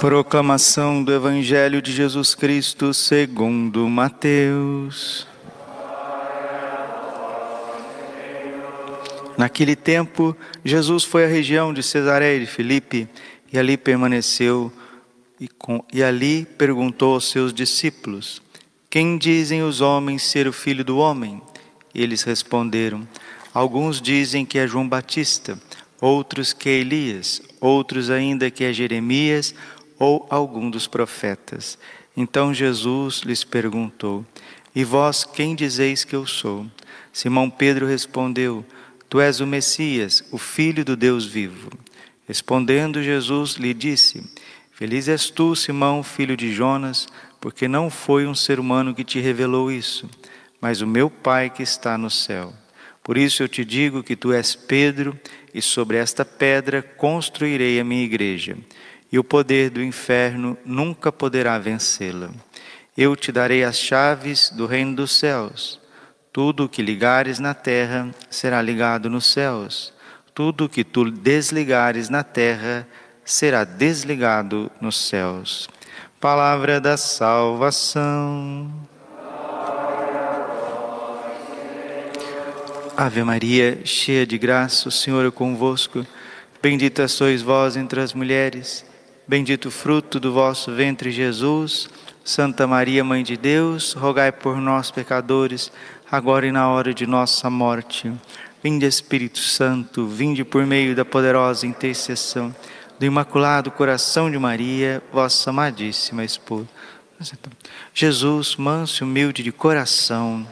Proclamação do Evangelho de Jesus Cristo segundo Mateus. Naquele tempo, Jesus foi à região de Cesareia de Filipe e ali permaneceu e, com, e ali perguntou aos seus discípulos: Quem dizem os homens ser o filho do homem? E eles responderam: Alguns dizem que é João Batista, outros que Elias, outros ainda que é Jeremias ou algum dos profetas. Então Jesus lhes perguntou: E vós quem dizeis que eu sou? Simão Pedro respondeu: Tu és o Messias, o Filho do Deus vivo. Respondendo Jesus lhe disse: Feliz és tu, Simão, filho de Jonas, porque não foi um ser humano que te revelou isso, mas o meu Pai que está no céu. Por isso eu te digo que tu és Pedro, e sobre esta pedra construirei a minha igreja e o poder do inferno nunca poderá vencê-la. Eu te darei as chaves do reino dos céus. Tudo o que ligares na terra será ligado nos céus. Tudo o que tu desligares na terra será desligado nos céus. Palavra da salvação. Ave Maria, cheia de graça, o Senhor é convosco. Bendita sois vós entre as mulheres Bendito o fruto do vosso ventre, Jesus. Santa Maria, Mãe de Deus, rogai por nós, pecadores, agora e na hora de nossa morte. Vinde, Espírito Santo, vinde por meio da poderosa intercessão do Imaculado Coração de Maria, vossa amadíssima esposa. Jesus, manso e humilde de coração.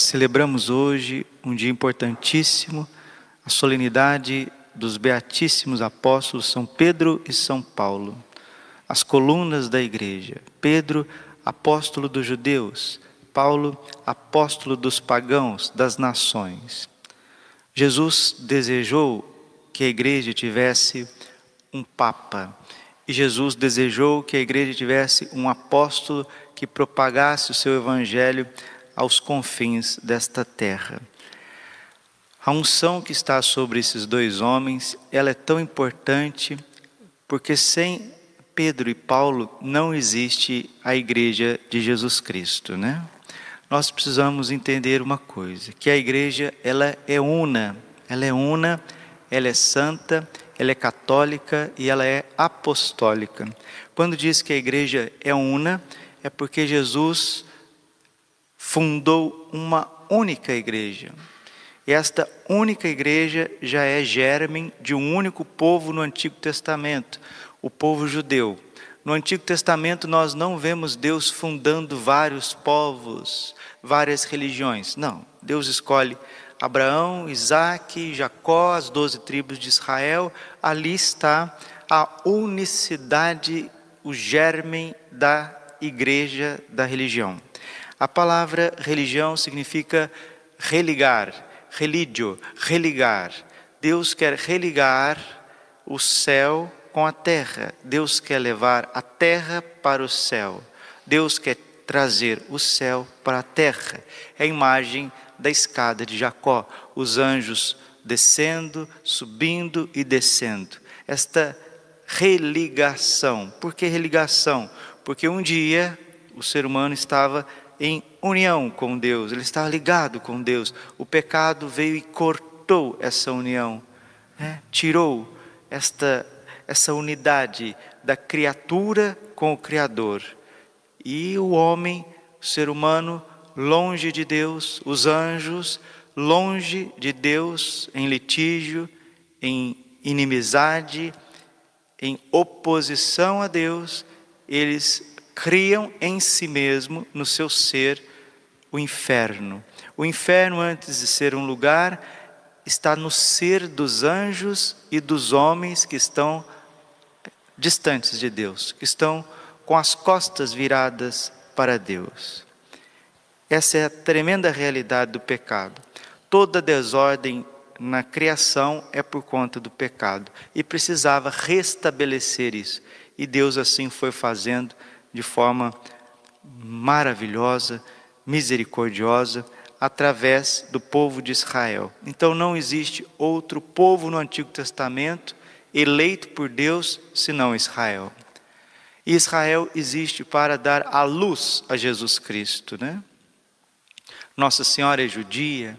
Celebramos hoje um dia importantíssimo, a solenidade dos beatíssimos apóstolos São Pedro e São Paulo, as colunas da igreja. Pedro, apóstolo dos judeus, Paulo, apóstolo dos pagãos, das nações. Jesus desejou que a igreja tivesse um papa, e Jesus desejou que a igreja tivesse um apóstolo que propagasse o seu evangelho aos confins desta terra. A unção que está sobre esses dois homens, ela é tão importante porque sem Pedro e Paulo não existe a igreja de Jesus Cristo, né? Nós precisamos entender uma coisa, que a igreja ela é una, ela é una, ela é santa, ela é católica e ela é apostólica. Quando diz que a igreja é una, é porque Jesus fundou uma única igreja, esta única igreja já é germen de um único povo no Antigo Testamento, o povo judeu. No Antigo Testamento nós não vemos Deus fundando vários povos, várias religiões. Não, Deus escolhe Abraão, Isaac, Jacó, as doze tribos de Israel. Ali está a unicidade, o germen da igreja, da religião. A palavra religião significa religar, religio, religar. Deus quer religar o céu com a terra. Deus quer levar a terra para o céu. Deus quer trazer o céu para a terra. É a imagem da escada de Jacó, os anjos descendo, subindo e descendo. Esta religação. Por que religação? Porque um dia o ser humano estava em união com Deus, ele estava ligado com Deus. O pecado veio e cortou essa união, né? tirou esta, essa unidade da criatura com o Criador. E o homem, o ser humano, longe de Deus, os anjos, longe de Deus, em litígio, em inimizade, em oposição a Deus, eles criam em si mesmo, no seu ser, o inferno. O inferno, antes de ser um lugar, está no ser dos anjos e dos homens que estão distantes de Deus, que estão com as costas viradas para Deus. Essa é a tremenda realidade do pecado. Toda desordem na criação é por conta do pecado e precisava restabelecer isso. E Deus assim foi fazendo de forma maravilhosa, misericordiosa, através do povo de Israel. Então não existe outro povo no Antigo Testamento eleito por Deus senão Israel. E Israel existe para dar a luz a Jesus Cristo, né? Nossa Senhora é judia,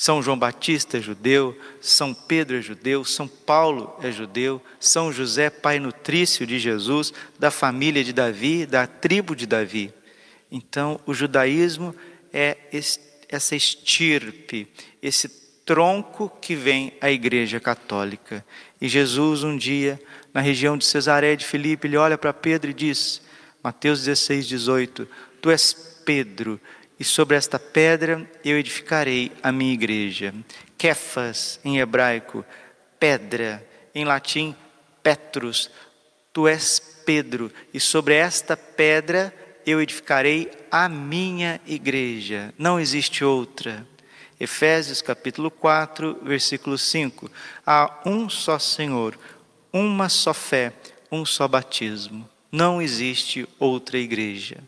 São João Batista é judeu, São Pedro é judeu, São Paulo é judeu, São José, pai nutrício de Jesus, da família de Davi, da tribo de Davi. Então, o judaísmo é essa estirpe, esse tronco que vem a Igreja Católica. E Jesus, um dia, na região de Cesaré de Filipe, ele olha para Pedro e diz, Mateus 16, 18: Tu és Pedro, e sobre esta pedra eu edificarei a minha igreja. Kefas, em hebraico, pedra, em latim, Petrus. Tu és Pedro, e sobre esta pedra eu edificarei a minha igreja. Não existe outra. Efésios capítulo 4, versículo 5. Há um só Senhor, uma só fé, um só batismo. Não existe outra igreja.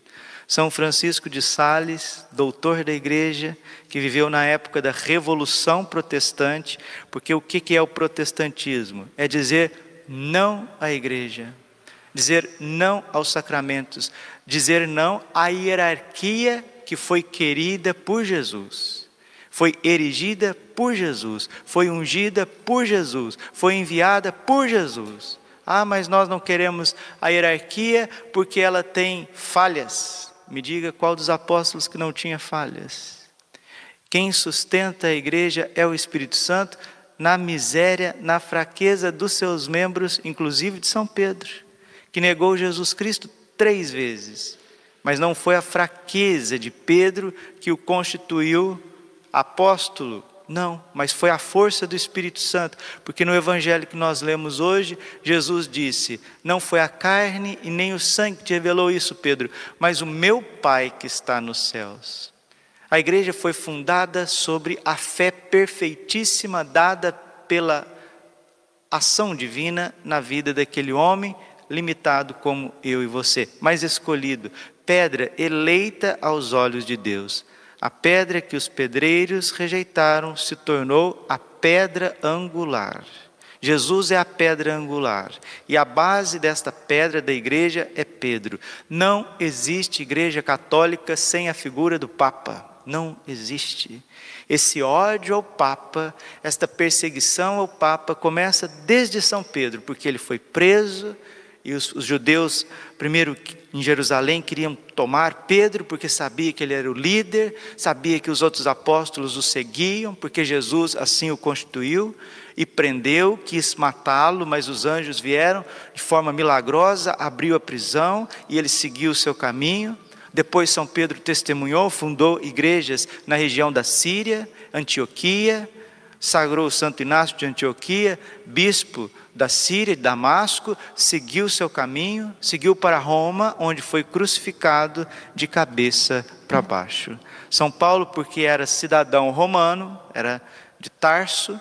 São Francisco de Sales, doutor da igreja, que viveu na época da Revolução Protestante, porque o que é o protestantismo? É dizer não à igreja, dizer não aos sacramentos, dizer não à hierarquia que foi querida por Jesus, foi erigida por Jesus, foi ungida por Jesus, foi enviada por Jesus. Ah, mas nós não queremos a hierarquia porque ela tem falhas. Me diga qual dos apóstolos que não tinha falhas. Quem sustenta a igreja é o Espírito Santo na miséria, na fraqueza dos seus membros, inclusive de São Pedro, que negou Jesus Cristo três vezes. Mas não foi a fraqueza de Pedro que o constituiu apóstolo, não, mas foi a força do Espírito Santo, porque no evangelho que nós lemos hoje, Jesus disse: Não foi a carne e nem o sangue que te revelou isso, Pedro, mas o meu Pai que está nos céus. A igreja foi fundada sobre a fé perfeitíssima dada pela ação divina na vida daquele homem limitado como eu e você, mas escolhido, pedra eleita aos olhos de Deus. A pedra que os pedreiros rejeitaram se tornou a pedra angular. Jesus é a pedra angular e a base desta pedra da igreja é Pedro. Não existe igreja católica sem a figura do Papa. Não existe. Esse ódio ao Papa, esta perseguição ao Papa começa desde São Pedro, porque ele foi preso, e os, os, judeus, primeiro em Jerusalém, queriam tomar Pedro, porque sabia que ele era o líder, sabia que os outros apóstolos o seguiam, porque Jesus assim o constituiu, e prendeu, quis matá-lo, mas os anjos vieram de forma milagrosa, abriu a prisão e ele seguiu o seu caminho. Depois São Pedro testemunhou, fundou igrejas na região da Síria, Antioquia, sagrou o Santo Inácio de Antioquia, bispo da Síria, de Damasco, seguiu seu caminho, seguiu para Roma, onde foi crucificado de cabeça para baixo. São Paulo, porque era cidadão romano, era de Tarso,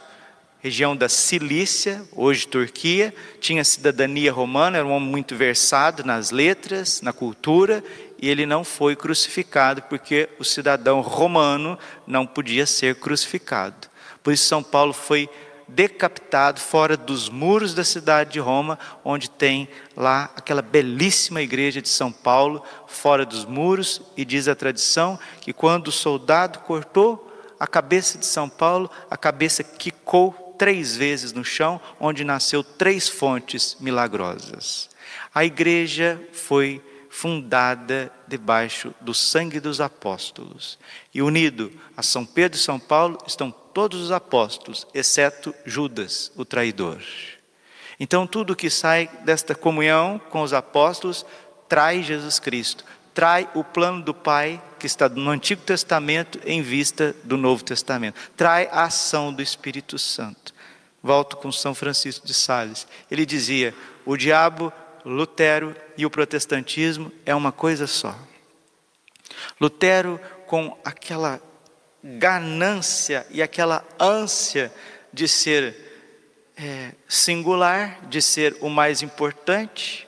região da Cilícia, hoje Turquia, tinha cidadania romana, era um homem muito versado nas letras, na cultura, e ele não foi crucificado porque o cidadão romano não podia ser crucificado. Por isso São Paulo foi decapitado fora dos muros da cidade de Roma, onde tem lá aquela belíssima igreja de São Paulo, fora dos muros, e diz a tradição que quando o soldado cortou a cabeça de São Paulo, a cabeça quicou três vezes no chão, onde nasceu três fontes milagrosas. A igreja foi fundada debaixo do sangue dos apóstolos. E unido a São Pedro e São Paulo estão todos os apóstolos, exceto Judas, o traidor. Então, tudo que sai desta comunhão com os apóstolos traz Jesus Cristo, traz o plano do Pai que está no Antigo Testamento em vista do Novo Testamento, traz a ação do Espírito Santo. Volto com São Francisco de Sales. Ele dizia: o diabo, Lutero e o protestantismo é uma coisa só. Lutero, com aquela ganância e aquela ânsia de ser é, singular, de ser o mais importante,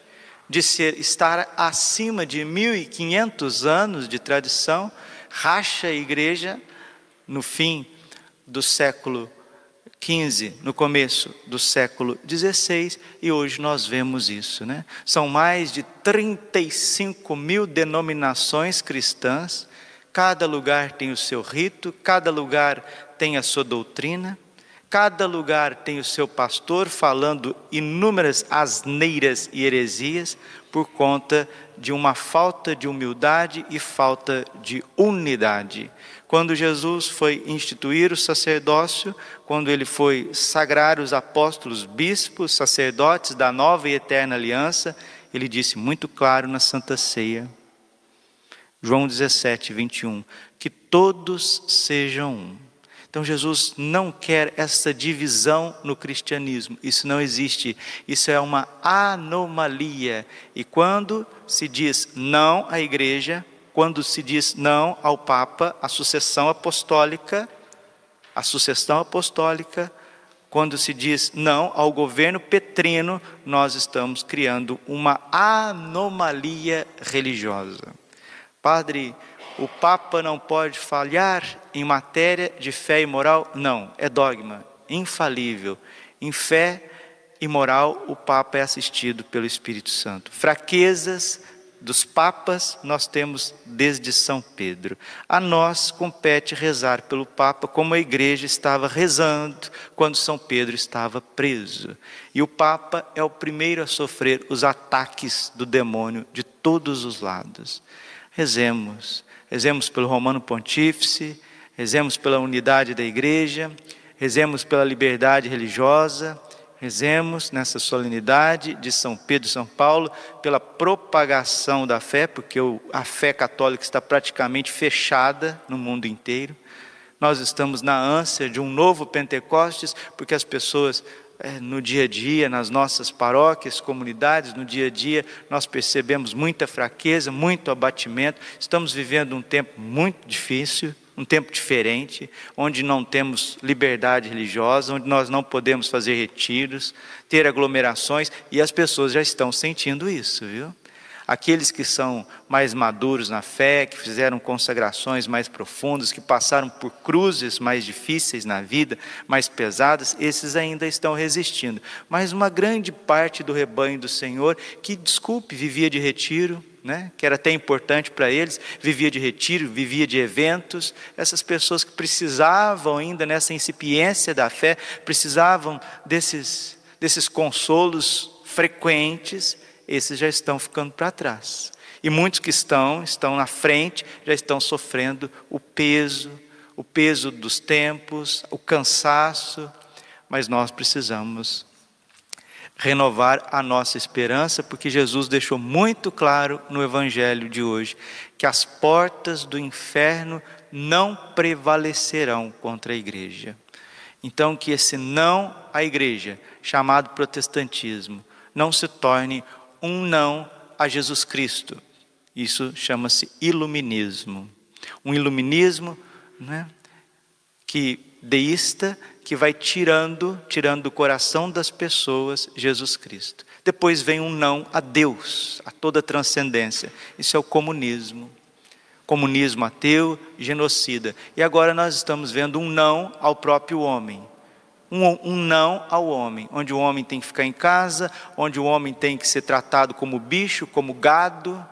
de ser estar acima de 1500 anos de tradição, racha a igreja no fim do século XV, no começo do século XVI, e hoje nós vemos isso. Né? São mais de 35 mil denominações cristãs, cada lugar tem o seu rito, cada lugar tem a sua doutrina, cada lugar tem o seu pastor falando inúmeras asneiras e heresias por conta de uma falta de humildade e falta de unidade. Quando Jesus foi instituir o sacerdócio, quando ele foi sagrar os apóstolos, bispos, sacerdotes da nova e eterna aliança, ele disse muito claro na Santa Ceia, João 17, 21, que todos sejam um. Então Jesus não quer essa divisão no cristianismo, isso não existe, isso é uma anomalia. E quando se diz não à igreja, quando se diz não ao Papa, a sucessão apostólica, a sucessão apostólica, quando se diz não ao governo petrino, nós estamos criando uma anomalia religiosa. Padre, o Papa não pode falhar em matéria de fé e moral? Não, é dogma, infalível. Em fé e moral, o Papa é assistido pelo Espírito Santo. Fraquezas, dos papas nós temos desde São Pedro. A nós compete rezar pelo Papa como a igreja estava rezando quando São Pedro estava preso. E o Papa é o primeiro a sofrer os ataques do demônio de todos os lados. Rezemos, rezemos pelo Romano Pontífice, rezemos pela unidade da igreja, rezemos pela liberdade religiosa Rezemos nessa solenidade de São Pedro e São Paulo pela propagação da fé, porque a fé católica está praticamente fechada no mundo inteiro. Nós estamos na ânsia de um novo Pentecostes, porque as pessoas no dia a dia, nas nossas paróquias, comunidades, no dia a dia, nós percebemos muita fraqueza, muito abatimento. Estamos vivendo um tempo muito difícil, um tempo diferente, onde não temos liberdade religiosa, onde nós não podemos fazer retiros, ter aglomerações, e as pessoas já estão sentindo isso, viu? Aqueles que são mais maduros na fé, que fizeram consagrações mais profundas, que passaram por cruzes mais difíceis na vida, mais pesadas, esses ainda estão resistindo. Mas uma grande parte do rebanho do Senhor, que, desculpe, vivia de retiro, né, que era até importante para eles, vivia de retiro, vivia de eventos, essas pessoas que precisavam ainda nessa incipiência da fé, precisavam desses, desses consolos frequentes, esses já estão ficando para trás. E muitos que estão, estão na frente, já estão sofrendo o peso, o peso dos tempos, o cansaço, mas nós precisamos renovar a nossa esperança, porque Jesus deixou muito claro no Evangelho de hoje que as portas do inferno não prevalecerão contra a igreja. Então, que esse não à igreja, chamado protestantismo, não se torne um não a Jesus Cristo. Isso chama-se iluminismo. Um iluminismo né, que deísta que vai tirando, tirando do coração das pessoas Jesus Cristo. Depois vem um não a Deus, a toda transcendência. Isso é o comunismo. Comunismo ateu, genocida. E agora nós estamos vendo um não ao próprio homem. Um, um, não ao homem, onde o homem tem que ficar em casa, onde o homem tem que ser tratado como bicho, como gado,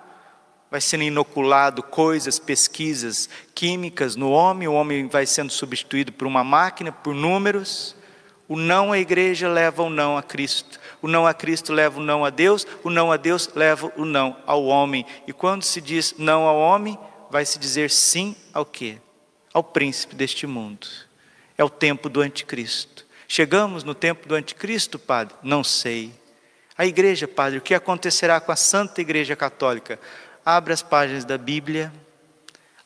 vai sendo inoculado coisas, pesquisas químicas no homem, o homem vai sendo substituído por uma máquina, por números. O não à igreja leva o não a Cristo. O não a Cristo leva o não a Deus, o não a Deus leva o não ao homem. E quando se diz não ao homem, vai se dizer sim ao quê? Ao príncipe deste mundo. É o tempo do anticristo. Chegamos no tempo do anticristo, padre? Não sei. A igreja, padre, o que acontecerá com a Santa Igreja Católica? abra as páginas da Bíblia,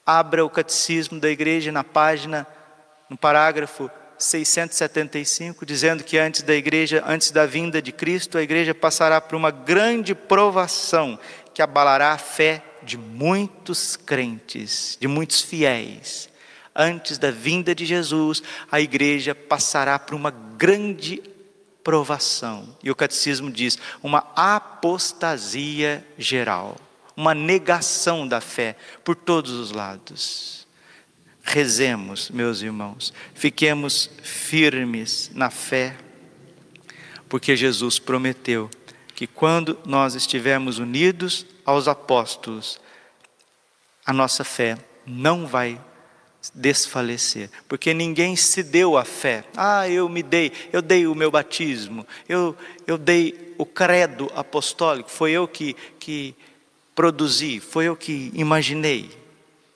abra o catecismo da igreja na página, no parágrafo 675, dizendo que antes da igreja, antes da vinda de Cristo, a igreja passará por uma grande provação que abalará a fé de muitos crentes, de muitos fiéis. Antes da vinda de Jesus, a igreja passará por uma grande provação. E o catecismo diz: uma apostasia geral uma negação da fé por todos os lados. Rezemos, meus irmãos, fiquemos firmes na fé, porque Jesus prometeu que quando nós estivermos unidos aos apóstolos, a nossa fé não vai desfalecer, porque ninguém se deu a fé. Ah, eu me dei, eu dei o meu batismo, eu, eu dei o credo apostólico, foi eu que, que produzi, foi eu que imaginei,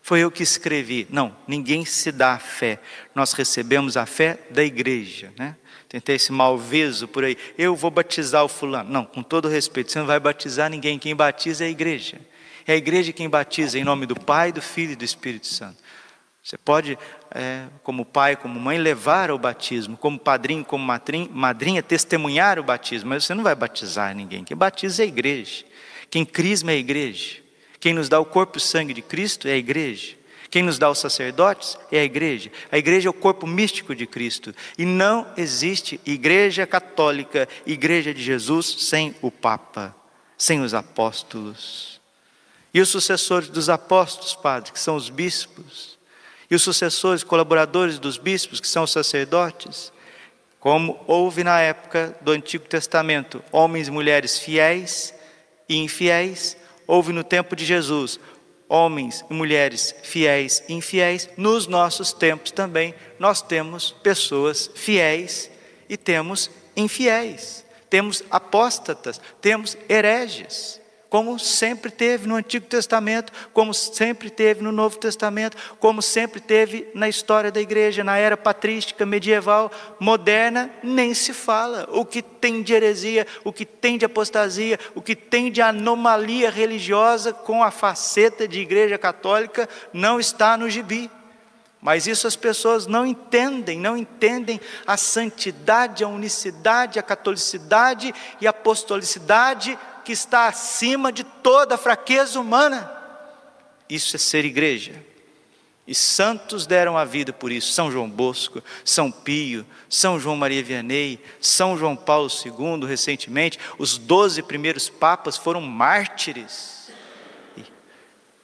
foi eu que escrevi. Não, ninguém se dá a fé. Nós recebemos a fé da igreja, né? Tentei esse malveso por aí. Eu vou batizar o fulano. Não, com todo respeito, você não vai batizar ninguém. Quem batiza é a igreja. É a igreja quem batiza em nome do Pai, do Filho e do Espírito Santo. Você pode, é, como pai, como mãe, levar ao batismo, como padrinho, como madrinha, madrinha, testemunhar o batismo, mas você não vai batizar ninguém. Quem batiza é a igreja. Quem crisma é a igreja. Quem nos dá o corpo e o sangue de Cristo é a igreja. Quem nos dá os sacerdotes é a igreja. A igreja é o corpo místico de Cristo. E não existe igreja católica, igreja de Jesus, sem o Papa, sem os apóstolos. E os sucessores dos apóstolos, padre, que são os bispos e os sucessores, colaboradores dos bispos, que são os sacerdotes, como houve na época do Antigo Testamento, homens e mulheres fiéis e infiéis, houve no tempo de Jesus, homens e mulheres fiéis e infiéis, nos nossos tempos também nós temos pessoas fiéis e temos infiéis, temos apóstatas, temos hereges como sempre teve no Antigo Testamento, como sempre teve no Novo Testamento, como sempre teve na história da igreja, na era patrística, medieval, moderna, nem se fala. O que tem de heresia, o que tem de apostasia, o que tem de anomalia religiosa com a faceta de igreja católica não está no gibi. Mas isso as pessoas não entendem, não entendem a santidade, a unicidade, a catolicidade e a apostolicidade que está acima de toda fraqueza humana. Isso é ser igreja. E santos deram a vida por isso. São João Bosco, São Pio, São João Maria Vianney, São João Paulo II, recentemente, os doze primeiros papas foram mártires.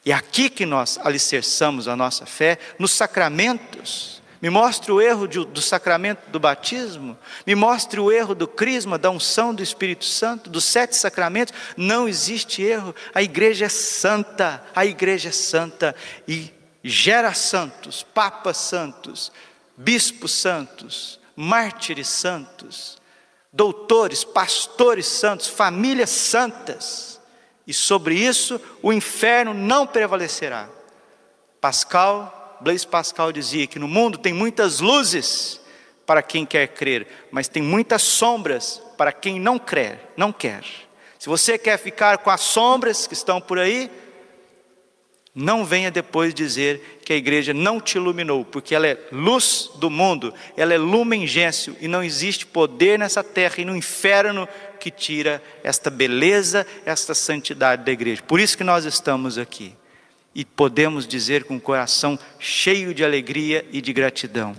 E é aqui que nós alicerçamos a nossa fé, nos sacramentos. Me mostre o erro de, do sacramento do batismo, me mostre o erro do crisma, da unção do Espírito Santo, dos sete sacramentos. Não existe erro. A igreja é santa, a igreja é santa e gera santos, papas santos, bispos santos, mártires santos, doutores, pastores santos, famílias santas. E sobre isso o inferno não prevalecerá. Pascal Blaise Pascal dizia que no mundo tem muitas luzes para quem quer crer, mas tem muitas sombras para quem não crer, não quer. Se você quer ficar com as sombras que estão por aí, não venha depois dizer que a igreja não te iluminou, porque ela é luz do mundo, ela é lumen gêncio e não existe poder nessa terra e no inferno que tira esta beleza, esta santidade da igreja. Por isso que nós estamos aqui e podemos dizer com o coração cheio de alegria e de gratidão: